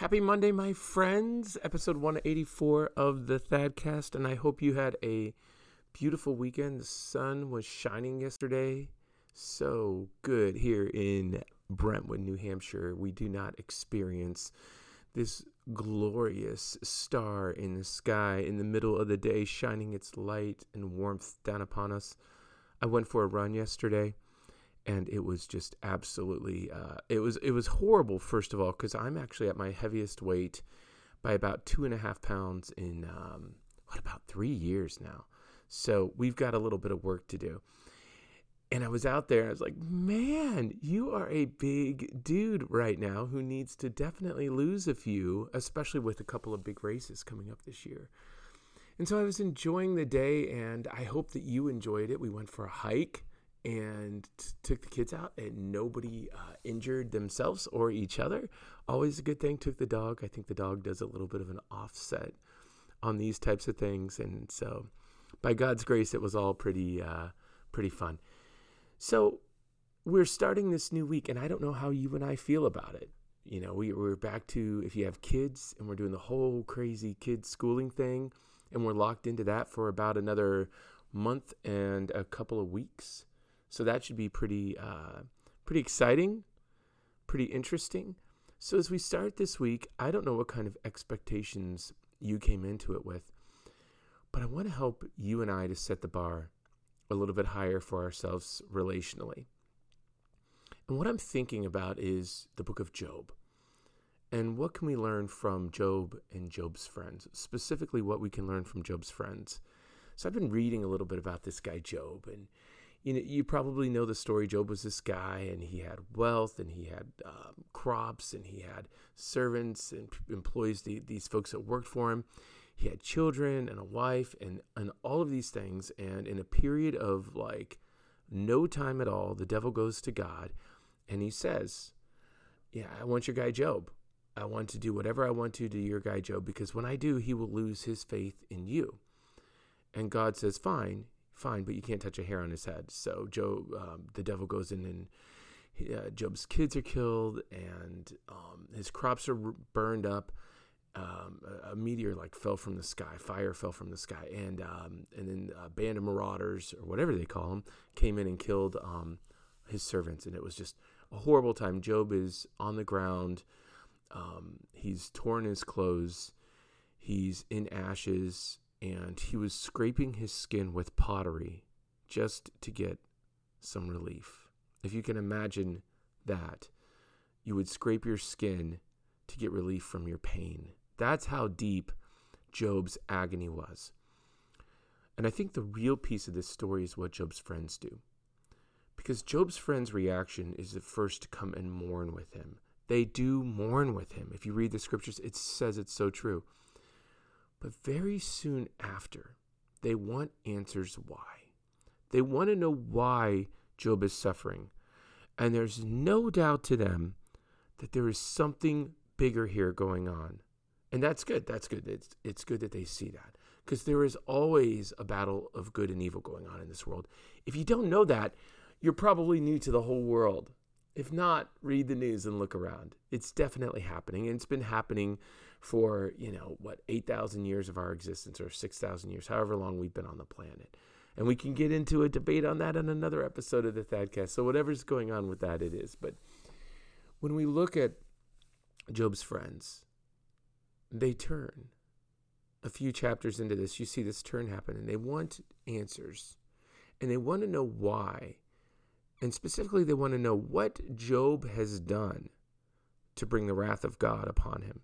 Happy Monday, my friends. Episode 184 of the Thadcast, and I hope you had a beautiful weekend. The sun was shining yesterday. So good here in Brentwood, New Hampshire. We do not experience this glorious star in the sky in the middle of the day, shining its light and warmth down upon us. I went for a run yesterday and it was just absolutely uh, it was it was horrible first of all because i'm actually at my heaviest weight by about two and a half pounds in um, what about three years now. So we've got a little bit of work to do. And i was out there and i was like man you are a big dude right now who needs to definitely lose a few especially with a couple of big races coming up this year. And so i was enjoying the day and i hope that you enjoyed it. We went for a hike and t- took the kids out and nobody uh, injured themselves or each other. Always a good thing took the dog. I think the dog does a little bit of an offset on these types of things and so by god's grace it was all pretty uh, pretty fun. So we're starting this new week and i don't know how you and i feel about it. You know we, we're back to if you have kids and we're doing the whole crazy kids schooling thing and we're locked into that for about another month and a couple of weeks so that should be pretty uh, pretty exciting, pretty interesting. So as we start this week, I don't know what kind of expectations you came into it with, but I want to help you and I to set the bar a little bit higher for ourselves relationally. And what I'm thinking about is the book of Job. And what can we learn from Job and Job's friends? Specifically, what we can learn from Job's friends. So I've been reading a little bit about this guy, Job, and you know, you probably know the story. Job was this guy, and he had wealth, and he had um, crops, and he had servants and employees. The, these folks that worked for him. He had children and a wife, and and all of these things. And in a period of like no time at all, the devil goes to God, and he says, "Yeah, I want your guy Job. I want to do whatever I want to to your guy Job, because when I do, he will lose his faith in you." And God says, "Fine." Fine, but you can't touch a hair on his head. So Job, um, the devil goes in and uh, Job's kids are killed and um, his crops are burned up. Um, a, a, meteor like fell from the sky, fire fell from the sky, and um, and then a band of marauders or whatever they call them came in and killed um, his servants, and it was just a horrible time. Job is on the ground. Um, he's torn his clothes. He's in ashes and he was scraping his skin with pottery just to get some relief. If you can imagine that, you would scrape your skin to get relief from your pain. That's how deep Job's agony was. And I think the real piece of this story is what Job's friends do. Because Job's friends' reaction is at first to come and mourn with him. They do mourn with him. If you read the scriptures, it says it's so true. But very soon after, they want answers why. They want to know why Job is suffering. And there's no doubt to them that there is something bigger here going on. And that's good. That's good. It's, it's good that they see that. Because there is always a battle of good and evil going on in this world. If you don't know that, you're probably new to the whole world. If not, read the news and look around. It's definitely happening. And it's been happening for, you know, what, 8,000 years of our existence or 6,000 years, however long we've been on the planet. And we can get into a debate on that in another episode of the Thadcast. So whatever's going on with that, it is. But when we look at Job's friends, they turn. A few chapters into this, you see this turn happen, and they want answers. And they want to know why. And specifically, they want to know what Job has done to bring the wrath of God upon him.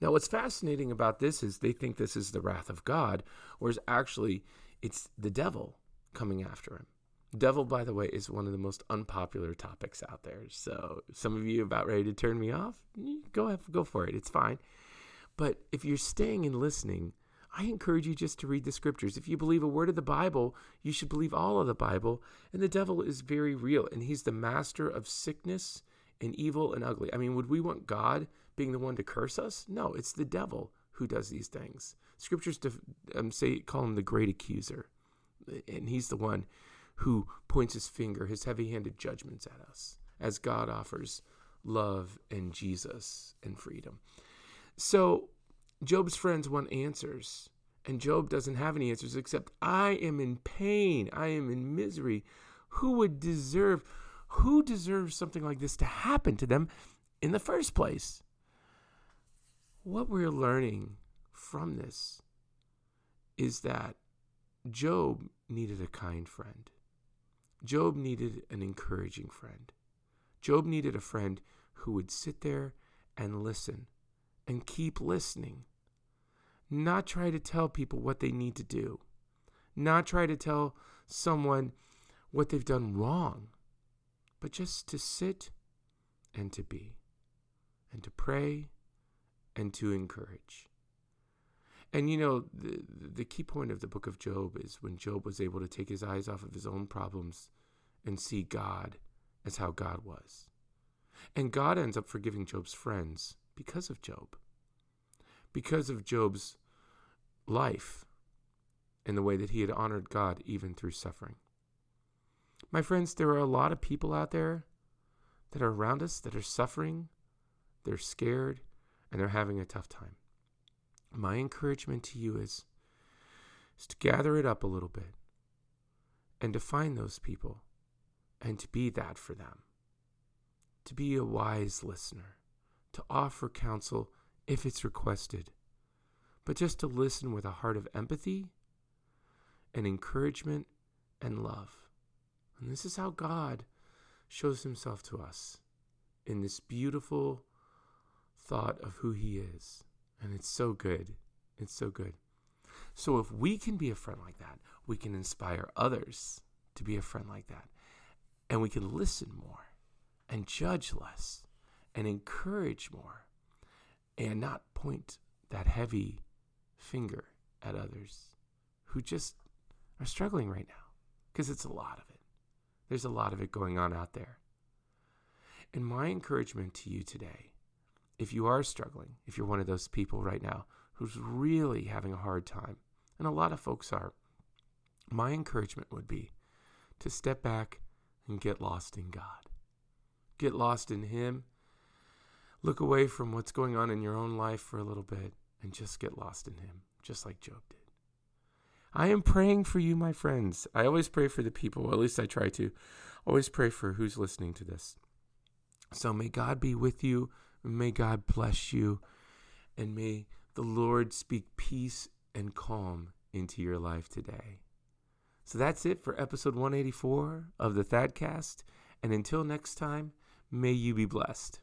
Now, what's fascinating about this is they think this is the wrath of God, whereas actually it's the devil coming after him. Devil, by the way, is one of the most unpopular topics out there. So, some of you about ready to turn me off, go ahead, go for it. It's fine. But if you're staying and listening, I encourage you just to read the scriptures. If you believe a word of the Bible, you should believe all of the Bible. And the devil is very real, and he's the master of sickness and evil and ugly. I mean, would we want God being the one to curse us? No, it's the devil who does these things. Scriptures def- um, say call him the great accuser, and he's the one who points his finger, his heavy-handed judgments at us, as God offers love and Jesus and freedom. So Job's friends want answers, and Job doesn't have any answers except I am in pain, I am in misery. Who would deserve who deserves something like this to happen to them in the first place? What we're learning from this is that Job needed a kind friend. Job needed an encouraging friend. Job needed a friend who would sit there and listen and keep listening. Not try to tell people what they need to do. Not try to tell someone what they've done wrong, but just to sit and to be, and to pray and to encourage. And you know, the, the key point of the book of Job is when Job was able to take his eyes off of his own problems and see God as how God was. And God ends up forgiving Job's friends because of Job, because of Job's life and the way that he had honored God even through suffering. My friends, there are a lot of people out there that are around us that are suffering, they're scared, and they're having a tough time. My encouragement to you is, is to gather it up a little bit and to find those people and to be that for them, to be a wise listener, to offer counsel if it's requested, but just to listen with a heart of empathy and encouragement and love. And this is how God shows himself to us in this beautiful thought of who he is. And it's so good. It's so good. So if we can be a friend like that, we can inspire others to be a friend like that. And we can listen more and judge less and encourage more and not point that heavy finger at others who just are struggling right now because it's a lot of it. There's a lot of it going on out there. And my encouragement to you today if you are struggling, if you're one of those people right now who's really having a hard time, and a lot of folks are, my encouragement would be to step back and get lost in God. Get lost in Him. Look away from what's going on in your own life for a little bit and just get lost in Him, just like Job did. I am praying for you, my friends. I always pray for the people, at least I try to. Always pray for who's listening to this. So may God be with you. May God bless you. And may the Lord speak peace and calm into your life today. So that's it for episode 184 of the Thadcast. And until next time, may you be blessed.